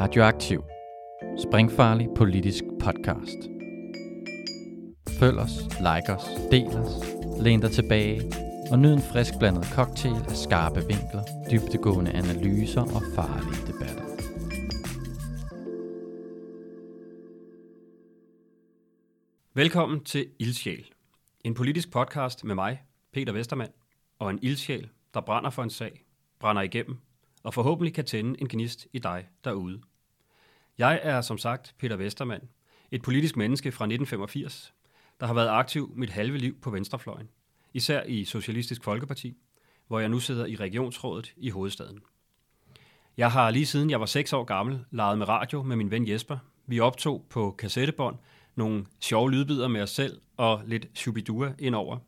Radioaktiv. Springfarlig politisk podcast. Følg os, like os, del os, læn dig tilbage og nyd en frisk blandet cocktail af skarpe vinkler, dybtegående analyser og farlige debatter. Velkommen til Ildsjæl. En politisk podcast med mig, Peter Vestermand, og en ildsjæl, der brænder for en sag, brænder igennem og forhåbentlig kan tænde en gnist i dig derude. Jeg er som sagt Peter Vestermand, et politisk menneske fra 1985, der har været aktiv mit halve liv på venstrefløjen, især i Socialistisk Folkeparti, hvor jeg nu sidder i regionsrådet i hovedstaden. Jeg har lige siden jeg var 6 år gammel leget med radio med min ven Jesper. Vi optog på kassettebånd nogle sjove lydbider med os selv og lidt shubidua indover.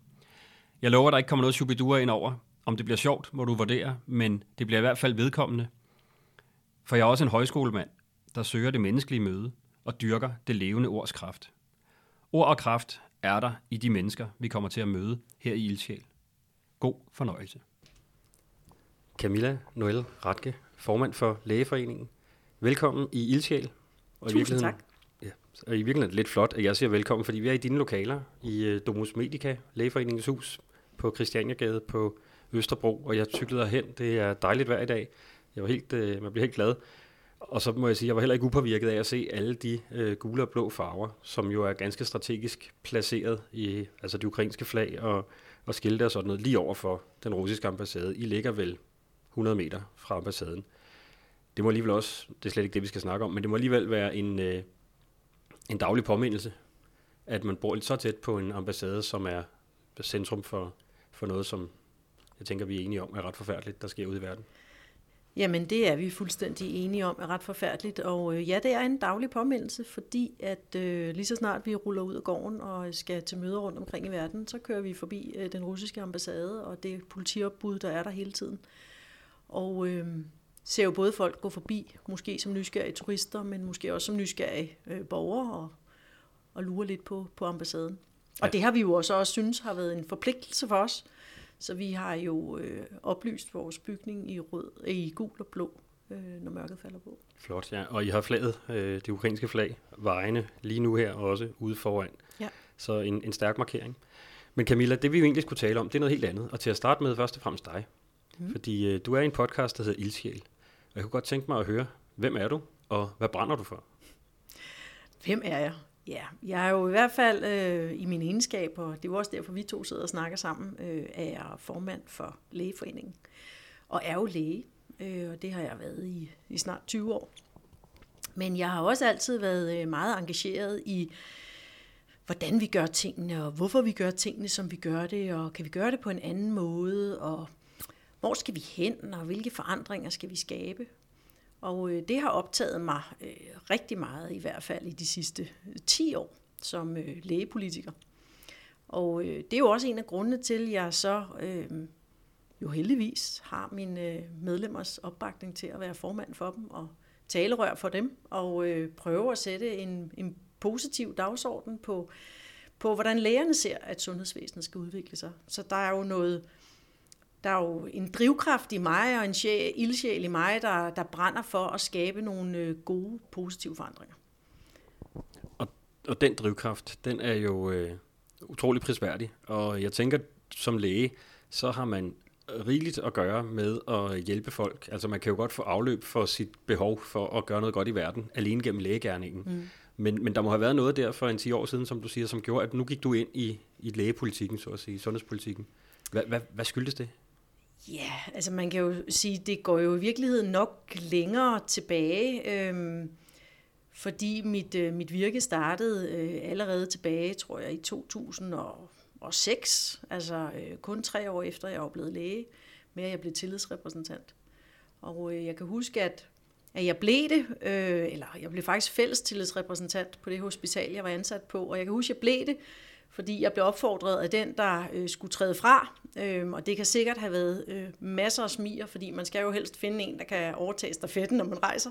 Jeg lover, at der ikke kommer noget shubidua indover. Om det bliver sjovt, må du vurdere, men det bliver i hvert fald vedkommende. For jeg er også en højskolemand, der søger det menneskelige møde og dyrker det levende ords kraft. Ord og kraft er der i de mennesker, vi kommer til at møde her i Ildsjæl. God fornøjelse. Camilla Noel Ratke, formand for Lægeforeningen. Velkommen i Ildsjæl. Og Tusind i tak. Ja, og i virkeligheden er lidt flot, at jeg siger velkommen, fordi vi er i dine lokaler i øh, Domus Medica, Lægeforeningens hus på Christianiagade på Østerbro, og jeg cyklede hen. Det er dejligt vejr i dag. Jeg var helt, øh, man bliver helt glad. Og så må jeg sige, at jeg var heller ikke upåvirket af at se alle de øh, gule og blå farver, som jo er ganske strategisk placeret i altså de ukrainske flag og, og skilte og sådan noget, lige over for den russiske ambassade. I ligger vel 100 meter fra ambassaden. Det må alligevel også, det er slet ikke det, vi skal snakke om, men det må alligevel være en, øh, en daglig påmindelse, at man bor lidt så tæt på en ambassade, som er centrum for, for noget, som jeg tænker, vi er enige om er ret forfærdeligt, der sker ude i verden. Jamen, det er vi fuldstændig enige om er ret forfærdeligt. Og øh, ja, det er en daglig påmindelse, fordi at øh, lige så snart vi ruller ud af gården og skal til møder rundt omkring i verden, så kører vi forbi øh, den russiske ambassade og det politiopbud, der er der hele tiden. Og øh, ser jo både folk gå forbi, måske som nysgerrige turister, men måske også som nysgerrige øh, borgere og, og lure lidt på, på ambassaden. Og ja. det har vi jo også, også synes har været en forpligtelse for os, så vi har jo øh, oplyst vores bygning i rød, øh, i gul og blå, øh, når mørket falder på. Flot, ja. Og I har flaget, øh, det ukrainske flag, vejene lige nu her også ude foran. Ja. Så en, en stærk markering. Men Camilla, det vi jo egentlig skulle tale om, det er noget helt andet. Og til at starte med først og fremmest dig. Mm. Fordi øh, du er i en podcast, der hedder Ildsjæl. Og jeg kunne godt tænke mig at høre, hvem er du, og hvad brænder du for? Hvem er jeg? Ja, jeg er jo i hvert fald øh, i min egenskab, og det er jo også derfor, vi to sidder og snakker sammen, øh, er jeg formand for Lægeforeningen. Og er jo læge, øh, og det har jeg været i, i snart 20 år. Men jeg har også altid været øh, meget engageret i, hvordan vi gør tingene, og hvorfor vi gør tingene, som vi gør det, og kan vi gøre det på en anden måde, og hvor skal vi hen, og hvilke forandringer skal vi skabe. Og øh, det har optaget mig øh, rigtig meget, i hvert fald i de sidste øh, 10 år som øh, lægepolitiker. Og øh, det er jo også en af grundene til, at jeg så øh, jo heldigvis har mine øh, medlemmers opbakning til at være formand for dem og talerør for dem og øh, prøve at sætte en, en positiv dagsorden på, på, hvordan lægerne ser, at sundhedsvæsenet skal udvikle sig. Så der er jo noget der er jo en drivkraft i mig og en sjæl, ildsjæl i mig, der, der brænder for at skabe nogle øh, gode, positive forandringer. Og, og den drivkraft, den er jo øh, utrolig prisværdig. Og jeg tænker, som læge, så har man rigeligt at gøre med at hjælpe folk. Altså man kan jo godt få afløb for sit behov for at gøre noget godt i verden, alene gennem lægegærningen. Mm. Men, men der må have været noget der for en 10 år siden, som du siger, som gjorde, at nu gik du ind i, i lægepolitikken, så at sige, sundhedspolitikken. Hvad, hvad, hvad skyldes det? Ja, altså man kan jo sige, det går jo i virkeligheden nok længere tilbage, øhm, fordi mit, øh, mit virke startede øh, allerede tilbage, tror jeg, i 2006, altså øh, kun tre år efter jeg var blevet læge, med at jeg blev tillidsrepræsentant. Og øh, jeg kan huske, at, at jeg blev det, øh, eller jeg blev faktisk fælles tillidsrepræsentant på det hospital, jeg var ansat på, og jeg kan huske, at jeg blev det, fordi jeg blev opfordret af den, der øh, skulle træde fra. Øh, og det kan sikkert have været øh, masser af smiger, fordi man skal jo helst finde en, der kan overtage stafetten, når man rejser.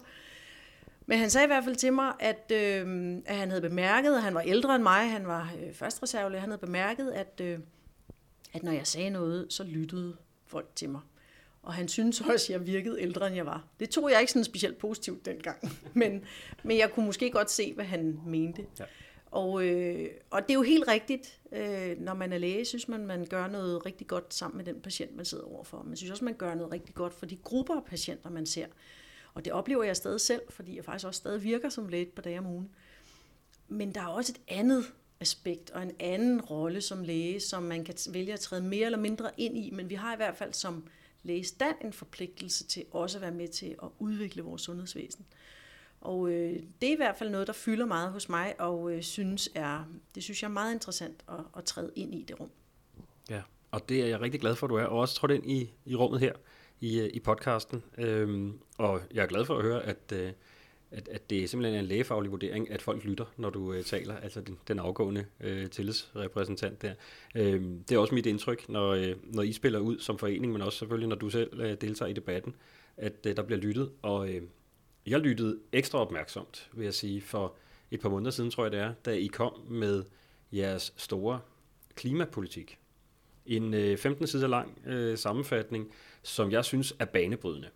Men han sagde i hvert fald til mig, at, øh, at han havde bemærket, at han var ældre end mig, han var øh, førstreservelæge, han havde bemærket, at, øh, at når jeg sagde noget, så lyttede folk til mig. Og han synes også, at jeg virkede ældre, end jeg var. Det tog jeg ikke sådan specielt positivt dengang. Men, men jeg kunne måske godt se, hvad han mente. Ja. Og, øh, og det er jo helt rigtigt, øh, når man er læge, synes man, man gør noget rigtig godt sammen med den patient, man sidder overfor. Man synes også, man gør noget rigtig godt for de grupper af patienter, man ser. Og det oplever jeg stadig selv, fordi jeg faktisk også stadig virker som læge på dage om ugen. Men der er også et andet aspekt og en anden rolle som læge, som man kan vælge at træde mere eller mindre ind i, men vi har i hvert fald som lægestand en forpligtelse til også at være med til at udvikle vores sundhedsvæsen. Og øh, det er i hvert fald noget, der fylder meget hos mig, og øh, synes er, det synes jeg er meget interessant at, at træde ind i det rum. Ja, og det er jeg rigtig glad for, at du er, og også trådt ind i, i rummet her i, øh, i podcasten. Øhm, og jeg er glad for at høre, at, øh, at, at det er simpelthen er en lægefaglig vurdering, at folk lytter, når du øh, taler, altså den, den afgående øh, tillidsrepræsentant der. Øhm, det er også mit indtryk, når, øh, når I spiller ud som forening, men også selvfølgelig, når du selv øh, deltager i debatten, at øh, der bliver lyttet, og øh, jeg lyttede ekstra opmærksomt, vil jeg sige, for et par måneder siden, tror jeg det er, da I kom med jeres store klimapolitik. En øh, 15 sider lang øh, sammenfatning, som jeg synes er banebrydende.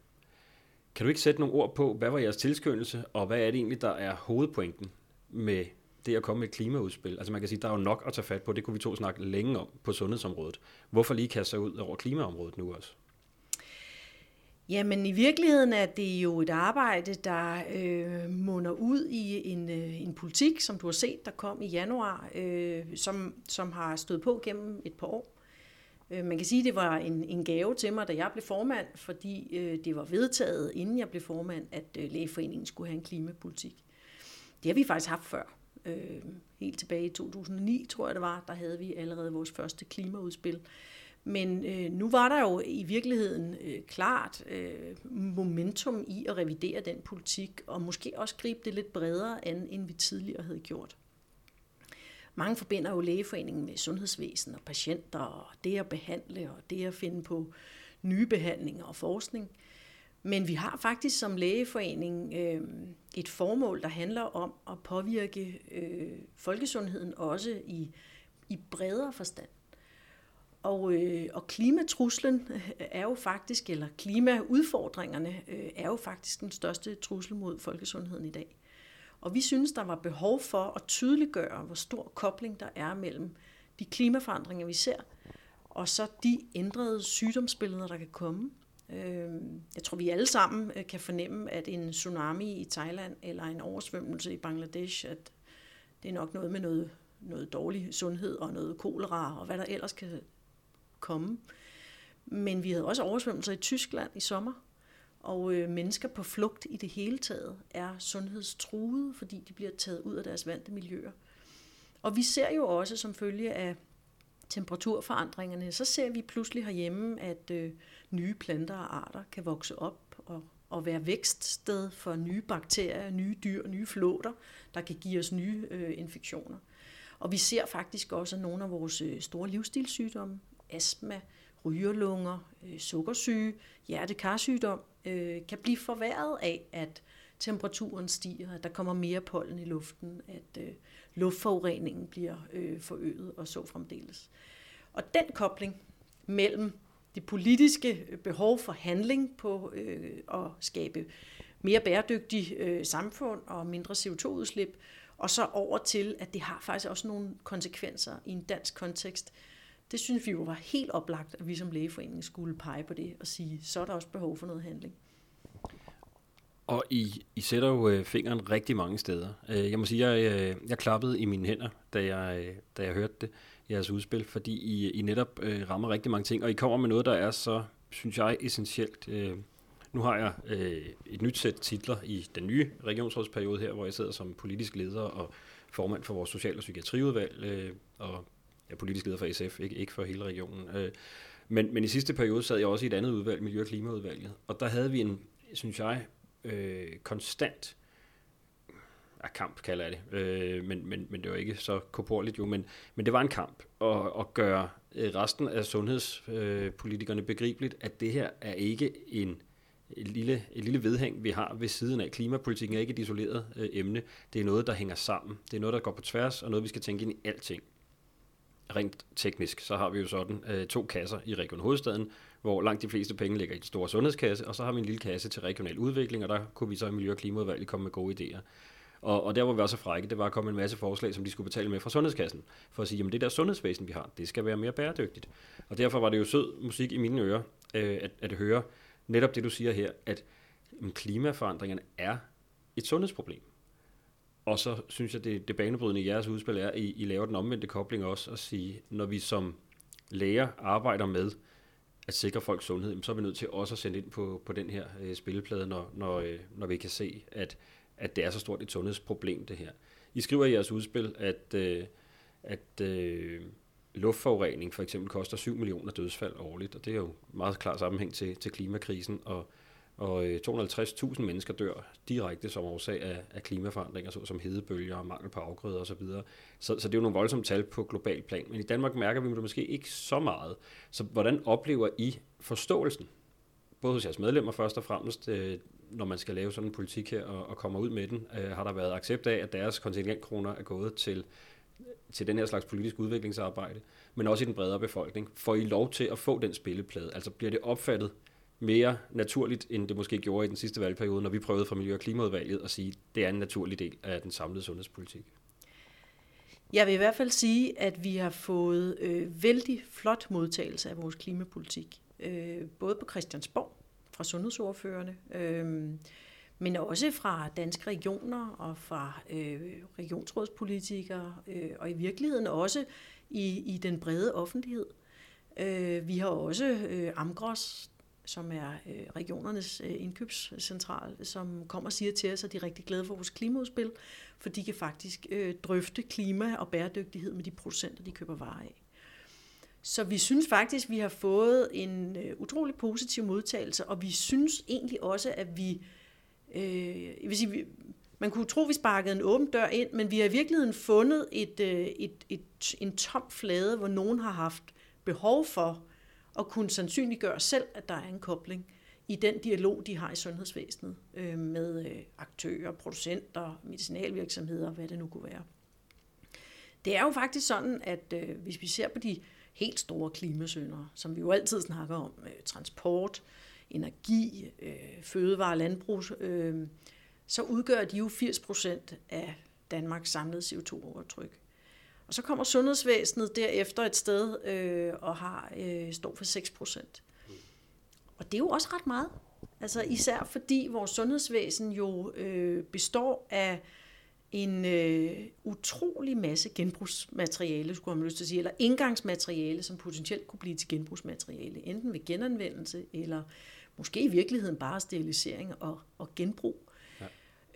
Kan du ikke sætte nogle ord på, hvad var jeres tilskyndelse, og hvad er det egentlig, der er hovedpointen med det at komme med et klimaudspil? Altså man kan sige, der er jo nok at tage fat på, det kunne vi to snakke længe om på sundhedsområdet. Hvorfor lige kaste sig ud over klimaområdet nu også? Jamen i virkeligheden er det jo et arbejde, der øh, munder ud i en, øh, en politik, som du har set, der kom i januar, øh, som, som har stået på gennem et par år. Øh, man kan sige, at det var en, en gave til mig, da jeg blev formand, fordi øh, det var vedtaget, inden jeg blev formand, at øh, lægeforeningen skulle have en klimapolitik. Det har vi faktisk haft før. Øh, helt tilbage i 2009, tror jeg det var, der havde vi allerede vores første klimaudspil. Men øh, nu var der jo i virkeligheden øh, klart øh, momentum i at revidere den politik, og måske også gribe det lidt bredere an, end vi tidligere havde gjort. Mange forbinder jo lægeforeningen med sundhedsvæsen og patienter, og det at behandle, og det at finde på nye behandlinger og forskning. Men vi har faktisk som lægeforening øh, et formål, der handler om at påvirke øh, folkesundheden også i, i bredere forstand. Og, øh, og klimatruslen øh, er jo faktisk, eller klimaudfordringerne øh, er jo faktisk den største trussel mod folkesundheden i dag. Og vi synes, der var behov for at tydeliggøre, hvor stor kobling der er mellem de klimaforandringer, vi ser, og så de ændrede sygdomsbilleder, der kan komme. Øh, jeg tror, vi alle sammen øh, kan fornemme, at en tsunami i Thailand eller en oversvømmelse i Bangladesh, at det er nok noget med noget, noget dårlig sundhed og noget kolera og hvad der ellers kan komme. Men vi havde også oversvømmelser i Tyskland i sommer, og øh, mennesker på flugt i det hele taget er sundhedstruede, fordi de bliver taget ud af deres vante miljøer. Og vi ser jo også som følge af temperaturforandringerne, så ser vi pludselig herhjemme, at øh, nye planter og arter kan vokse op og, og være vækststed for nye bakterier, nye dyr, nye flåter, der kan give os nye øh, infektioner. Og vi ser faktisk også, at nogle af vores øh, store livsstilssygdomme astma, rygerlunger, øh, sukkersyge, hjertekarsygdom øh, kan blive forværret af, at temperaturen stiger, at der kommer mere pollen i luften, at øh, luftforureningen bliver øh, forøget og så fremdeles. Og den kobling mellem det politiske øh, behov for handling på øh, at skabe mere bæredygtig øh, samfund og mindre CO2-udslip, og så over til, at det har faktisk også nogle konsekvenser i en dansk kontekst, det synes vi jo var helt oplagt, at vi som lægeforening skulle pege på det og sige, så er der også behov for noget handling. Og I, I sætter jo øh, fingeren rigtig mange steder. Øh, jeg må sige, jeg, øh, jeg klappede i mine hænder, da jeg, da jeg hørte det, jeres udspil, fordi I, I netop rammer rigtig mange ting, og I kommer med noget, der er så, synes jeg, essentielt. Nu har jeg et nyt sæt titler i den nye regionsrådsperiode her, hvor jeg sidder som politisk leder og formand for vores social- og psykiatriudvalg, og er politisk leder for SF, ikke, ikke for hele regionen. Øh, men, men i sidste periode sad jeg også i et andet udvalg, Miljø- og Klimaudvalget, og der havde vi en, synes jeg, øh, konstant ja, kamp, kalder jeg det, øh, men, men, men det var ikke så korporligt jo, men, men det var en kamp at, at gøre øh, resten af sundhedspolitikerne øh, begribeligt, at det her er ikke en et lille, et lille vedhæng, vi har ved siden af. Klimapolitikken er ikke et isoleret øh, emne. Det er noget, der hænger sammen. Det er noget, der går på tværs, og noget, vi skal tænke ind i alting rent teknisk, så har vi jo sådan øh, to kasser i Region Hovedstaden, hvor langt de fleste penge ligger i den store sundhedskasse, og så har vi en lille kasse til regional udvikling, og der kunne vi så i Miljø- og Klimaudvalget komme med gode idéer. Og, og der, hvor vi også så frække, det var at komme en masse forslag, som de skulle betale med fra sundhedskassen, for at sige, jamen det der sundhedsvæsen, vi har, det skal være mere bæredygtigt. Og derfor var det jo sød musik i mine ører, øh, at, at høre netop det, du siger her, at mm, klimaforandringerne er et sundhedsproblem. Og så synes jeg, det, det banebrydende i jeres udspil er, at I, I laver den omvendte kobling også, at sige, når vi som læger arbejder med at sikre folks sundhed, så er vi nødt til også at sende ind på, på den her øh, spilleplade, når, når, øh, når vi kan se, at, at det er så stort et sundhedsproblem, det her. I skriver i jeres udspil, at, øh, at øh, luftforurening for eksempel koster 7 millioner dødsfald årligt, og det er jo meget klar sammenhæng til, til klimakrisen, og og øh, 250.000 mennesker dør direkte som årsag af, af klimaforandringer, såsom hedebølger og mangel på afgrøder osv. Så, så, så det er jo nogle voldsomme tal på global plan. Men i Danmark mærker vi det måske ikke så meget. Så hvordan oplever I forståelsen? Både hos jeres medlemmer først og fremmest, øh, når man skal lave sådan en politik her og, og kommer ud med den. Øh, har der været accept af, at deres kontingentkroner er gået til, til den her slags politisk udviklingsarbejde, men også i den bredere befolkning. Får I lov til at få den spilleplade? Altså bliver det opfattet mere naturligt, end det måske gjorde i den sidste valgperiode, når vi prøvede fra Miljø- og Klimaudvalget at sige, at det er en naturlig del af den samlede sundhedspolitik. Jeg vil i hvert fald sige, at vi har fået øh, vældig flot modtagelse af vores klimapolitik. Øh, både på Christiansborg fra sundhedsordførende, øh, men også fra danske regioner og fra øh, regionsrådspolitikere, øh, og i virkeligheden også i, i den brede offentlighed. Øh, vi har også øh, Amgros, som er øh, regionernes øh, indkøbscentral, som kommer og siger til os, at de er rigtig glade for vores klimaudspil, for de kan faktisk øh, drøfte klima og bæredygtighed med de producenter, de køber varer af. Så vi synes faktisk, at vi har fået en øh, utrolig positiv modtagelse, og vi synes egentlig også, at vi, øh, jeg vil sige, vi, man kunne tro, at vi sparkede en åben dør ind, men vi har i virkeligheden fundet et, øh, et, et, en tom flade, hvor nogen har haft behov for og kunne sandsynliggøre selv, at der er en kobling i den dialog, de har i sundhedsvæsenet øh, med øh, aktører, producenter, medicinalvirksomheder, hvad det nu kunne være. Det er jo faktisk sådan, at øh, hvis vi ser på de helt store klimasønder, som vi jo altid snakker om, øh, transport, energi, øh, fødevare, landbrug, øh, så udgør de jo 80 procent af Danmarks samlede CO2-overtryk. Og så kommer sundhedsvæsenet derefter et sted øh, og har øh, står for 6 procent. Og det er jo også ret meget. Altså især fordi vores sundhedsvæsen jo øh, består af en øh, utrolig masse genbrugsmateriale, skulle man lyst til at sige, eller indgangsmateriale, som potentielt kunne blive til genbrugsmateriale, enten ved genanvendelse, eller måske i virkeligheden bare sterilisering og, og genbrug.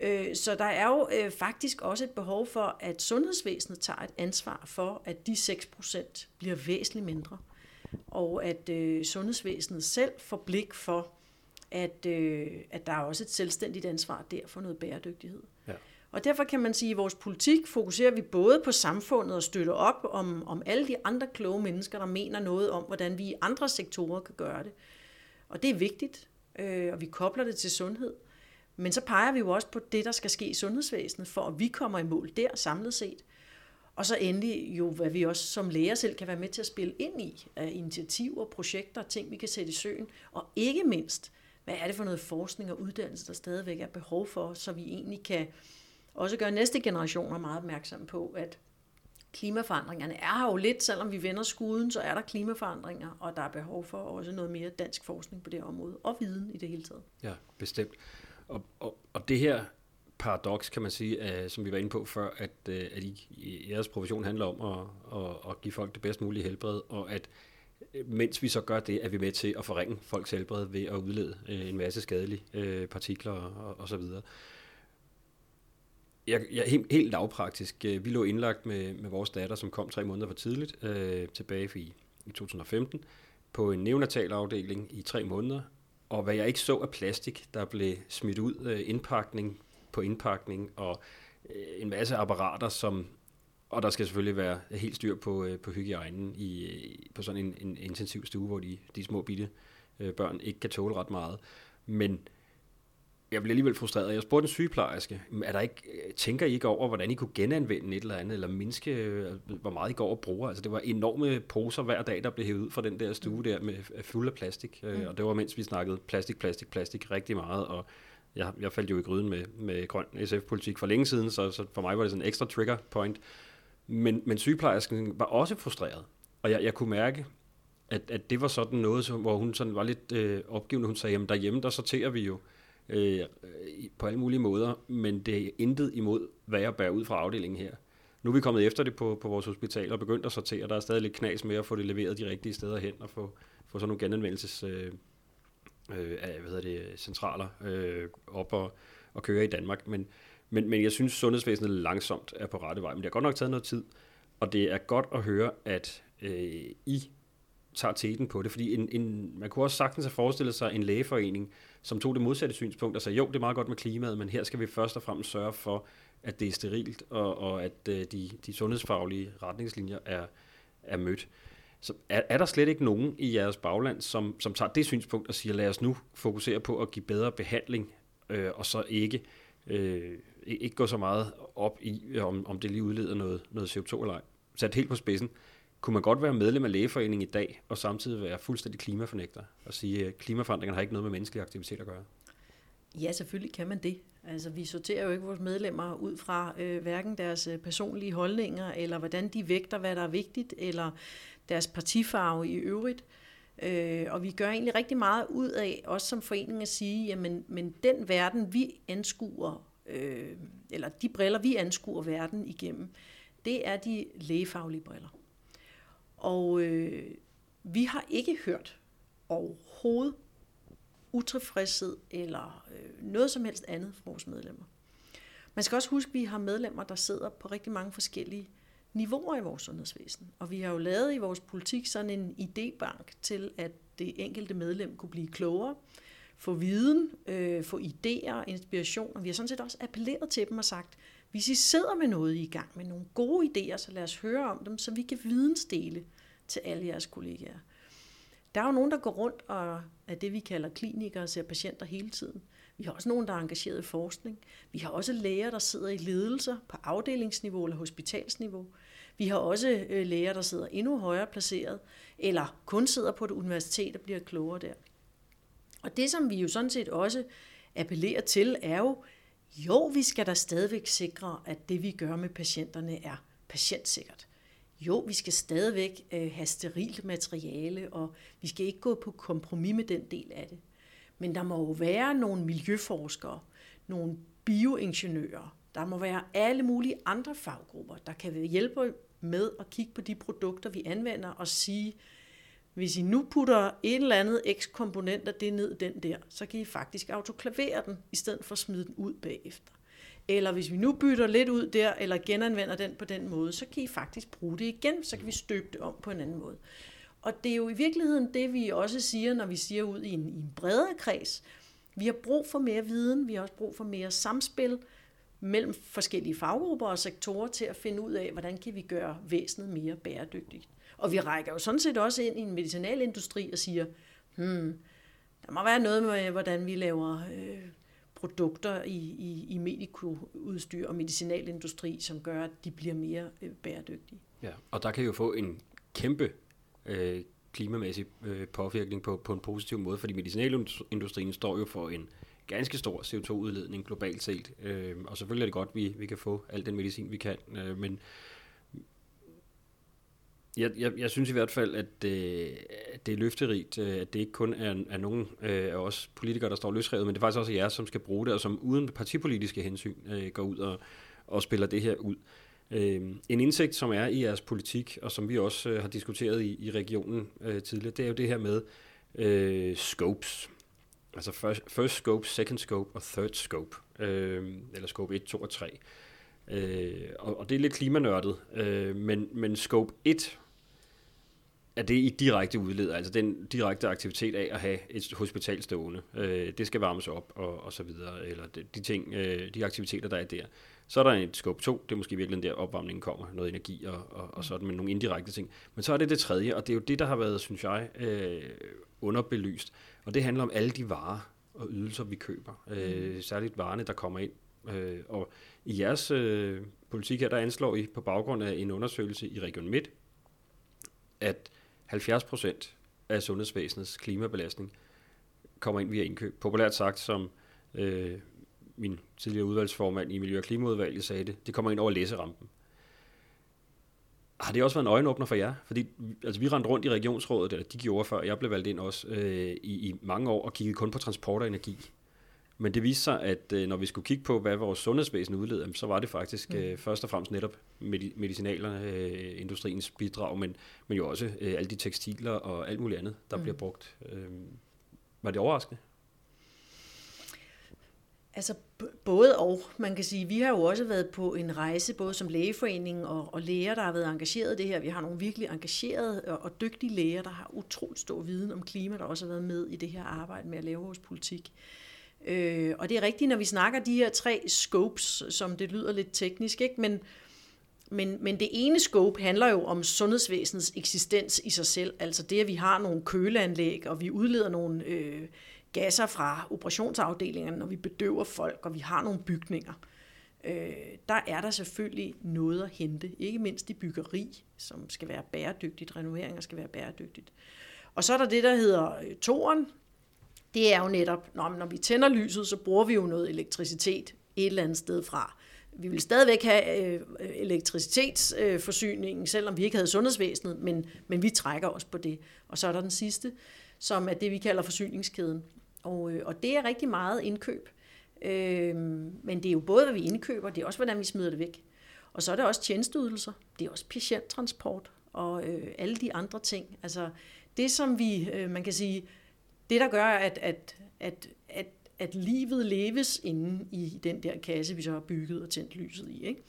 Øh, så der er jo øh, faktisk også et behov for, at sundhedsvæsenet tager et ansvar for, at de 6% bliver væsentligt mindre. Og at øh, sundhedsvæsenet selv får blik for, at, at der er også et selvstændigt ansvar der for noget bæredygtighed. Ja. Og derfor kan man sige, at i vores politik fokuserer vi både på samfundet og støtter op om, om alle de andre kloge mennesker, der mener noget om, hvordan vi i andre sektorer kan gøre det. Og det er vigtigt, og vi kobler det til sundhed. Men så peger vi jo også på det, der skal ske i sundhedsvæsenet, for at vi kommer i mål der samlet set. Og så endelig jo, hvad vi også som læger selv kan være med til at spille ind i af initiativer, projekter, ting, vi kan sætte i søen. Og ikke mindst, hvad er det for noget forskning og uddannelse, der stadigvæk er behov for, så vi egentlig kan også gøre næste generationer meget opmærksomme på, at klimaforandringerne er her jo lidt, selvom vi vender skuden, så er der klimaforandringer, og der er behov for også noget mere dansk forskning på det område, og viden i det hele taget. Ja, bestemt. Og, og, og det her paradoks, kan man sige, uh, som vi var inde på før, at, uh, at I, jeres profession handler om at, at, at give folk det bedst mulige helbred, og at øh, mens vi så gør det, er vi med til at forringe folks helbred ved at udlede uh, en masse skadelige uh, partikler og, og så videre. Jeg, jeg helt, helt lavpraktisk. Vi lå indlagt med, med vores datter, som kom tre måneder for tidligt, uh, tilbage i, i 2015, på en neonatal afdeling i tre måneder, og hvad jeg ikke så af plastik, der blev smidt ud, øh, indpakning på indpakning, og øh, en masse apparater, som og der skal selvfølgelig være helt styr på, øh, på hygiejnen i, øh, på sådan en, en intensiv stue, hvor de, de små bitte øh, børn ikke kan tåle ret meget. Men jeg blev alligevel frustreret. Jeg spurgte en sygeplejerske, er der ikke, tænker I ikke over, hvordan I kunne genanvende et eller andet, eller mindske, øh, hvor meget I går og bruger? Altså, det var enorme poser hver dag, der blev hævet ud fra den der stue der med fuld af plastik. Øh, mm. Og det var, mens vi snakkede plastik, plastik, plastik rigtig meget. Og jeg, jeg faldt jo i gryden med, med grøn SF-politik for længe siden, så, så for mig var det sådan en ekstra trigger point. Men, men sygeplejersken var også frustreret. Og jeg, jeg kunne mærke, at, at det var sådan noget, som, hvor hun sådan var lidt øh, opgivende. Hun sagde, at derhjemme, der sorterer vi jo øh, på alle mulige måder, men det er intet imod, hvad jeg bærer ud fra afdelingen her. Nu er vi kommet efter det på, på vores hospital og begyndt at sortere. Der er stadig lidt knas med at få det leveret de rigtige steder hen og få, få sådan nogle genanvendelses øh, øh, hvad hedder det, centraler øh, op og, og køre i Danmark. Men, men, men jeg synes, sundhedsvæsenet langsomt er på rette vej. Men det har godt nok taget noget tid, og det er godt at høre, at øh, I tager teten på det, fordi en, en, man kunne også sagtens have forestillet sig en lægeforening, som tog det modsatte synspunkt og sagde, jo, det er meget godt med klimaet, men her skal vi først og fremmest sørge for, at det er sterilt, og, og at øh, de, de sundhedsfaglige retningslinjer er, er mødt. Så er, er der slet ikke nogen i jeres bagland, som, som tager det synspunkt og siger, lad os nu fokusere på at give bedre behandling, øh, og så ikke, øh, ikke gå så meget op i, om, om det lige udleder noget, noget CO2 eller ej. Sat helt på spidsen kunne man godt være medlem af lægeforeningen i dag, og samtidig være fuldstændig klimafornægter, og sige, at klimaforandringerne har ikke noget med menneskelig aktivitet at gøre? Ja, selvfølgelig kan man det. Altså, vi sorterer jo ikke vores medlemmer ud fra øh, hverken deres øh, personlige holdninger, eller hvordan de vægter, hvad der er vigtigt, eller deres partifarve i øvrigt. Øh, og vi gør egentlig rigtig meget ud af, også som forening, at sige, jamen, men den verden, vi anskuer, øh, eller de briller, vi anskuer verden igennem, det er de lægefaglige briller. Og øh, vi har ikke hørt overhovedet utilfredshed eller øh, noget som helst andet fra vores medlemmer. Man skal også huske, at vi har medlemmer, der sidder på rigtig mange forskellige niveauer i vores sundhedsvæsen. Og vi har jo lavet i vores politik sådan en idébank til, at det enkelte medlem kunne blive klogere, få viden, øh, få idéer, inspiration. Og vi har sådan set også appelleret til dem og sagt, hvis I sidder med noget i gang, med nogle gode idéer, så lad os høre om dem, så vi kan vidensdele til alle jeres kollegaer. Der er jo nogen, der går rundt og er det, vi kalder klinikere og ser patienter hele tiden. Vi har også nogen, der er engageret i forskning. Vi har også læger, der sidder i ledelser på afdelingsniveau eller hospitalsniveau. Vi har også øh, læger, der sidder endnu højere placeret, eller kun sidder på et universitet og bliver klogere der. Og det, som vi jo sådan set også appellerer til, er jo, jo, vi skal da stadigvæk sikre, at det vi gør med patienterne er patientsikkert. Jo, vi skal stadigvæk øh, have sterilt materiale, og vi skal ikke gå på kompromis med den del af det. Men der må jo være nogle miljøforskere, nogle bioingeniører, der må være alle mulige andre faggrupper, der kan hjælpe med at kigge på de produkter, vi anvender, og sige, hvis I nu putter et eller andet x-komponent af det ned den der, så kan I faktisk autoklavere den, i stedet for at smide den ud bagefter. Eller hvis vi nu bytter lidt ud der, eller genanvender den på den måde, så kan I faktisk bruge det igen, så kan vi støbe det om på en anden måde. Og det er jo i virkeligheden det, vi også siger, når vi siger ud i en, i en bredere kreds. Vi har brug for mere viden, vi har også brug for mere samspil mellem forskellige faggrupper og sektorer til at finde ud af, hvordan kan vi gøre væsenet mere bæredygtigt. Og vi rækker jo sådan set også ind i en medicinalindustri og siger, hmm, der må være noget med, hvordan vi laver øh, produkter i, i, i medikoudstyr og medicinalindustri, som gør, at de bliver mere øh, bæredygtige. Ja, og der kan jo få en kæmpe øh, klimamæssig øh, påvirkning på, på en positiv måde, fordi medicinalindustrien står jo for en ganske stor CO2-udledning globalt set. Øh, og selvfølgelig er det godt, at vi, vi kan få al den medicin, vi kan, øh, men jeg, jeg, jeg synes i hvert fald, at, øh, at det er løfterigt, øh, at det ikke kun er, er nogen øh, af os politikere, der står løsrevet, men det er faktisk også jer, som skal bruge det, og som uden partipolitiske hensyn øh, går ud og, og spiller det her ud. Øh, en indsigt, som er i jeres politik, og som vi også øh, har diskuteret i, i regionen øh, tidligere, det er jo det her med øh, scopes. Altså first, first scope, second scope og third scope. Øh, eller scope 1, 2 og 3. Øh, og, og det er lidt klimanørdet, øh, men, men scope 1 er det i direkte udleder, altså den direkte aktivitet af at have et hospital stående. Øh, det skal varmes op og, og så videre, eller de, de ting, øh, de aktiviteter, der er der. Så er der et scope 2, det er måske virkelig der opvarmningen kommer, noget energi og, og, og sådan, med nogle indirekte ting. Men så er det det tredje, og det er jo det, der har været, synes jeg, øh, underbelyst. Og det handler om alle de varer og ydelser, vi køber. Øh, særligt varerne, der kommer ind. Øh, og i jeres øh, politik her, der anslår I på baggrund af en undersøgelse i Region Midt, at 70 procent af sundhedsvæsenets klimabelastning kommer ind via indkøb. Populært sagt, som øh, min tidligere udvalgsformand i Miljø- og Klimaudvalget sagde det, det kommer ind over læserampen. Har det også været en øjenåbner for jer? Fordi altså, vi rendte rundt i regionsrådet, eller de gjorde før jeg blev valgt ind også, øh, i, i mange år og kiggede kun på transport og energi. Men det viste sig, at øh, når vi skulle kigge på, hvad vores sundhedsvæsen udleder, så var det faktisk mm. øh, først og fremmest netop medi- medicinalerne, øh, industriens bidrag, men, men jo også alle de tekstiler og alt muligt andet, der mm. bliver brugt. Var det overraskende? Altså både og. Man kan sige, vi har jo også været på en rejse, både som lægeforening og, og læger, der har været engageret i det her. Vi har nogle virkelig engagerede og, og dygtige læger, der har utroligt stor viden om klima, der også har været med i det her arbejde med at lave vores politik. Øh, Øh, og det er rigtigt, når vi snakker de her tre scopes, som det lyder lidt teknisk, ikke? Men, men, men det ene scope handler jo om sundhedsvæsenets eksistens i sig selv. Altså det, at vi har nogle køleanlæg, og vi udleder nogle øh, gasser fra operationsafdelingerne, når vi bedøver folk, og vi har nogle bygninger. Øh, der er der selvfølgelig noget at hente, ikke mindst i byggeri, som skal være bæredygtigt, renoveringer skal være bæredygtigt. Og så er der det, der hedder øh, toren. Det er jo netop, når, når vi tænder lyset, så bruger vi jo noget elektricitet et eller andet sted fra. Vi vil stadigvæk have øh, elektricitetsforsyningen, øh, selvom vi ikke havde sundhedsvæsenet, men, men vi trækker også på det. Og så er der den sidste, som er det, vi kalder forsyningskæden. Og, øh, og det er rigtig meget indkøb. Øh, men det er jo både, hvad vi indkøber, det er også, hvordan vi smider det væk. Og så er det også tjenesteydelser, det er også patienttransport og øh, alle de andre ting. Altså det, som vi, øh, man kan sige, det der gør, at, at, at, at, at livet leves inde i den der kasse, vi så har bygget og tændt lyset i. Ikke?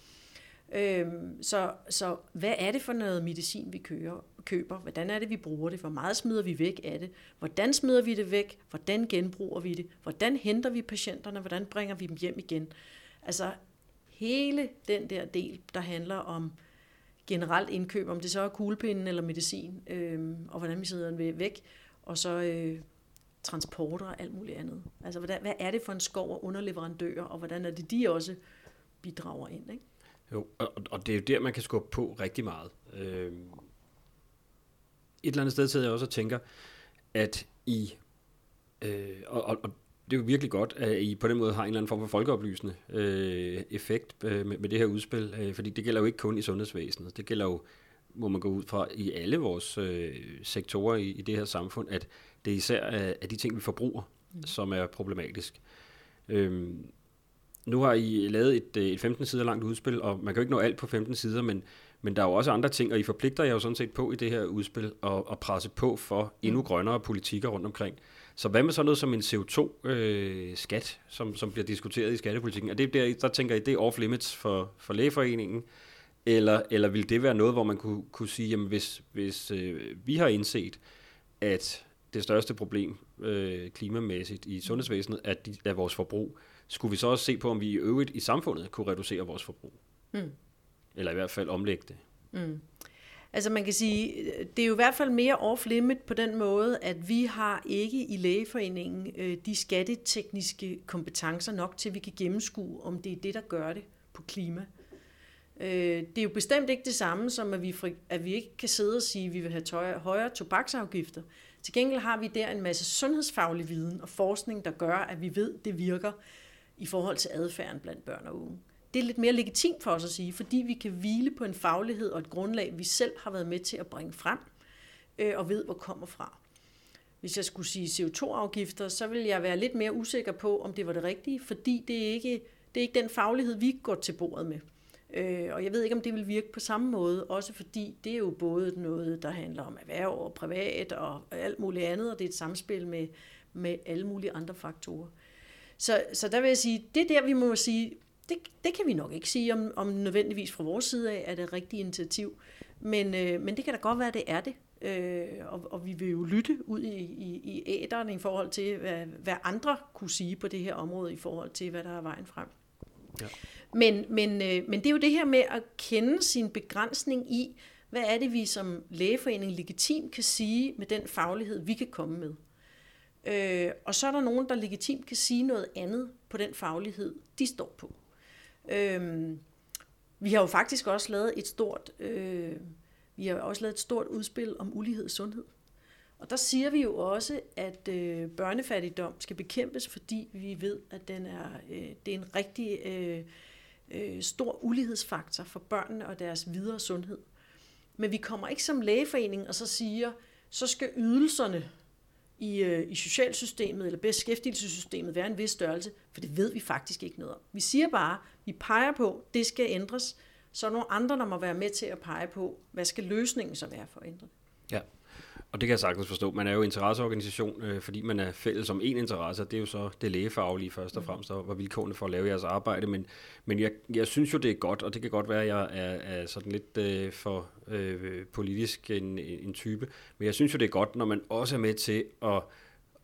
Øhm, så, så hvad er det for noget medicin, vi kører, køber? Hvordan er det, vi bruger det? Hvor meget smider vi væk af det? Hvordan smider vi det væk? Hvordan genbruger vi det? Hvordan henter vi patienterne? Hvordan bringer vi dem hjem igen? Altså hele den der del, der handler om generelt indkøb, om det så er kuglepinden eller medicin, øhm, og hvordan vi sidder den væk, og så øh, transporter og alt muligt andet. Altså hvad, hvad er det for en skov og underleverandører, og hvordan er det, de også bidrager ind, ikke? Jo, og, og det er jo der, man kan skubbe på rigtig meget. Øh, et eller andet sted sidder jeg også og tænker, at I, øh, og, og, og det er jo virkelig godt, at I på den måde har en eller anden form for folkeoplysende øh, effekt øh, med, med det her udspil, øh, fordi det gælder jo ikke kun i sundhedsvæsenet, det gælder jo, må man gå ud fra, i alle vores øh, sektorer i, i det her samfund, at det er især af, af de ting, vi forbruger, mm. som er problematisk. Øh, nu har I lavet et, øh, et 15 sider langt udspil, og man kan jo ikke nå alt på 15 sider, men, men der er jo også andre ting, og I forpligter jer jo sådan set på i det her udspil at, at presse på for endnu mm. grønnere politikker rundt omkring. Så hvad med sådan noget som en CO2-skat, øh, som, som bliver diskuteret i skattepolitikken? Er det der, der tænker I, det er off-limits for, for lægeforeningen? Eller, eller vil det være noget, hvor man kunne, kunne sige, jamen hvis, hvis øh, vi har indset, at det største problem øh, klimamæssigt i sundhedsvæsenet er, de, er vores forbrug, skulle vi så også se på, om vi i øvrigt i samfundet kunne reducere vores forbrug? Mm. Eller i hvert fald omlægge det. Mm. Altså man kan sige, det er jo i hvert fald mere off-limit på den måde, at vi har ikke i lægeforeningen øh, de skattetekniske kompetencer nok til, at vi kan gennemskue, om det er det, der gør det på klima. Øh, det er jo bestemt ikke det samme som, at vi, at vi ikke kan sidde og sige, at vi vil have højere tobaksafgifter. Til gengæld har vi der en masse sundhedsfaglig viden og forskning, der gør, at vi ved, at det virker i forhold til adfærden blandt børn og unge. Det er lidt mere legitimt for os at sige, fordi vi kan hvile på en faglighed og et grundlag, vi selv har været med til at bringe frem øh, og ved, hvor kommer fra. Hvis jeg skulle sige CO2-afgifter, så vil jeg være lidt mere usikker på, om det var det rigtige, fordi det er ikke, det er ikke den faglighed, vi går til bordet med. Øh, og jeg ved ikke, om det vil virke på samme måde, også fordi det er jo både noget, der handler om erhverv og privat og alt muligt andet, og det er et samspil med, med alle mulige andre faktorer. Så, så der vil jeg sige, det der, vi må sige, det, det kan vi nok ikke sige, om, om nødvendigvis fra vores side af er det rigtige initiativ. Men, øh, men det kan da godt være, at det er det. Øh, og, og vi vil jo lytte ud i, i, i æderen i forhold til, hvad, hvad andre kunne sige på det her område, i forhold til, hvad der er vejen frem. Ja. Men, men, øh, men det er jo det her med at kende sin begrænsning i, hvad er det, vi som lægeforening legitimt kan sige med den faglighed, vi kan komme med. Øh, og så er der nogen, der legitimt kan sige noget andet på den faglighed, de står på. Øh, vi har jo faktisk også lavet et stort, øh, vi har også lavet et stort udspil om ulighed i sundhed. Og der siger vi jo også, at øh, børnefattigdom skal bekæmpes, fordi vi ved, at den er, øh, det er en rigtig øh, øh, stor ulighedsfaktor for børnene og deres videre sundhed. Men vi kommer ikke som lægeforening og så siger, så skal ydelserne i, øh, i socialsystemet eller beskæftigelsessystemet være en vis størrelse, for det ved vi faktisk ikke noget om. Vi siger bare, vi peger på, det skal ændres, så er nogle andre, der må være med til at pege på, hvad skal løsningen så være for at ændre det. Og det kan jeg sagtens forstå. Man er jo interesseorganisation, øh, fordi man er fælles om en interesse, og det er jo så det lægefaglige først og mm. fremmest, og var vilkårene for at lave jeres arbejde. Men, men jeg, jeg synes jo, det er godt, og det kan godt være, at jeg er, er sådan lidt øh, for øh, politisk en, en type, men jeg synes jo, det er godt, når man også er med til at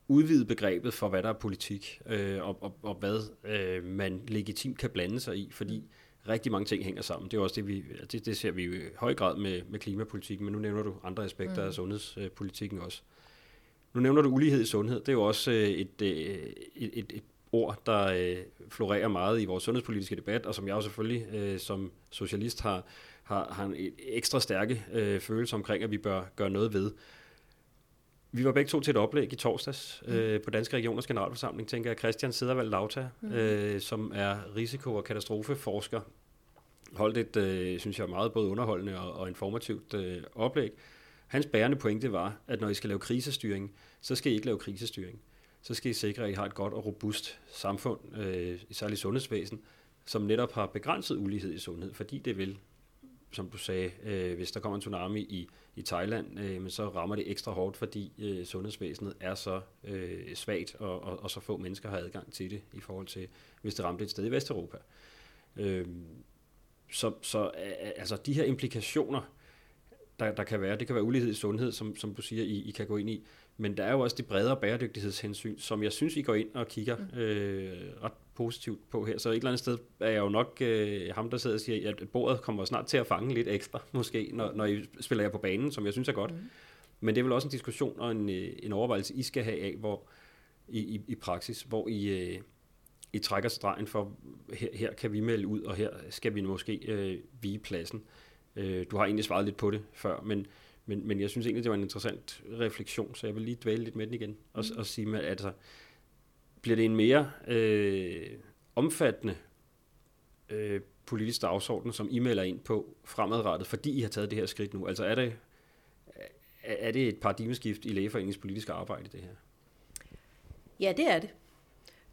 udvide begrebet for, hvad der er politik, øh, og, og, og hvad øh, man legitimt kan blande sig i, fordi mm rigtig mange ting hænger sammen. Det er også det, vi, det, det ser vi i høj grad med, med klimapolitikken, men nu nævner du andre aspekter mm. af sundhedspolitikken også. Nu nævner du ulighed i sundhed. Det er jo også øh, et, øh, et, et, et ord, der øh, florerer meget i vores sundhedspolitiske debat, og som jeg jo selvfølgelig som socialist har, har, har en ekstra stærke følelse omkring, at vi bør gøre noget ved. Vi var begge to til et oplæg i torsdags mm. øh, på Danske Regioners Generalforsamling, tænker jeg, Christian Sedervald Lauta, mm. øh, som er risiko- og katastrofeforsker, holdt et, øh, synes jeg, meget både underholdende og, og informativt øh, oplæg. Hans bærende pointe var, at når I skal lave krisestyring, så skal I ikke lave krisestyring. Så skal I sikre, at I har et godt og robust samfund, øh, særligt sundhedsvæsen, som netop har begrænset ulighed i sundhed, fordi det vil som du sagde, øh, hvis der kommer en tsunami i, i Thailand, øh, men så rammer det ekstra hårdt, fordi øh, sundhedsvæsenet er så øh, svagt, og, og, og så få mennesker har adgang til det, i forhold til, hvis det ramte et sted i Vesteuropa. Øh, så så øh, altså de her implikationer, der, der kan være, det kan være ulighed i sundhed, som, som du siger, I, I kan gå ind i, men der er jo også de bredere bæredygtighedshensyn, som jeg synes, I går ind og kigger mm. øh, ret positivt på her. Så et eller andet sted er jeg jo nok øh, ham, der sidder og siger, at bordet kommer snart til at fange lidt ekstra, måske, når, når I spiller jer på banen, som jeg synes er godt. Mm. Men det er vel også en diskussion og en, øh, en overvejelse, I skal have af, hvor i, i, i praksis, hvor I, øh, I trækker stregen for, her, her kan vi melde ud, og her skal vi måske øh, vige pladsen. Øh, du har egentlig svaret lidt på det før, men, men, men jeg synes egentlig, det var en interessant refleksion, så jeg vil lige dvæle lidt med den igen, og, mm. og sige, at altså, bliver det en mere øh, omfattende øh, politisk dagsorden, som I melder ind på fremadrettet, fordi I har taget det her skridt nu? Altså er det, er det et paradigmeskift i lægeforeningens politiske arbejde, det her? Ja, det er det.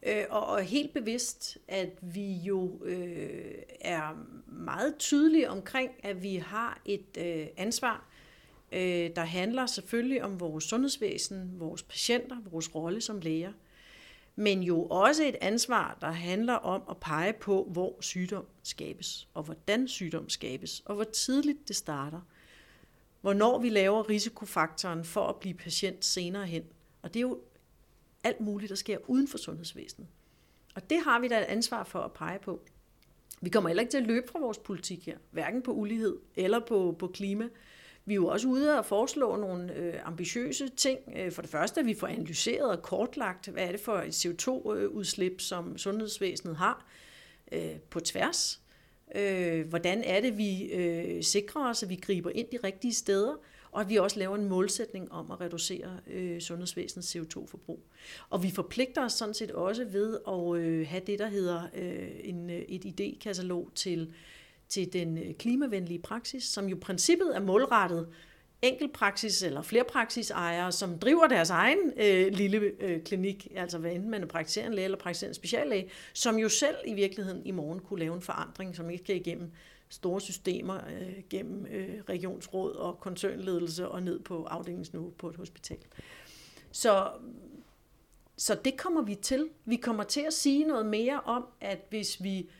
Øh, og, og helt bevidst, at vi jo øh, er meget tydelige omkring, at vi har et øh, ansvar, øh, der handler selvfølgelig om vores sundhedsvæsen, vores patienter, vores rolle som læger men jo også et ansvar, der handler om at pege på, hvor sygdom skabes, og hvordan sygdom skabes, og hvor tidligt det starter. Hvornår vi laver risikofaktoren for at blive patient senere hen. Og det er jo alt muligt, der sker uden for sundhedsvæsenet. Og det har vi da et ansvar for at pege på. Vi kommer heller ikke til at løbe fra vores politik her, hverken på ulighed eller på, på klima. Vi er jo også ude og foreslå nogle øh, ambitiøse ting. Øh, for det første, at vi får analyseret og kortlagt, hvad er det for et CO2-udslip, øh, som sundhedsvæsenet har øh, på tværs. Øh, hvordan er det, vi øh, sikrer os, at vi griber ind de rigtige steder, og at vi også laver en målsætning om at reducere øh, sundhedsvæsenets CO2-forbrug. Og vi forpligter os sådan set også ved at øh, have det, der hedder øh, en, øh, et idékatalog til til den øh, klimavenlige praksis, som jo princippet er målrettet enkeltpraksis eller flerpraksisejere, som driver deres egen øh, lille øh, klinik, altså hvad enten man er praktiserende læge eller praktiserende speciallæge, som jo selv i virkeligheden i morgen kunne lave en forandring, som ikke skal igennem store systemer, øh, gennem øh, regionsråd og koncernledelse og ned på afdelingsniveau på et hospital. Så, så det kommer vi til. Vi kommer til at sige noget mere om, at hvis vi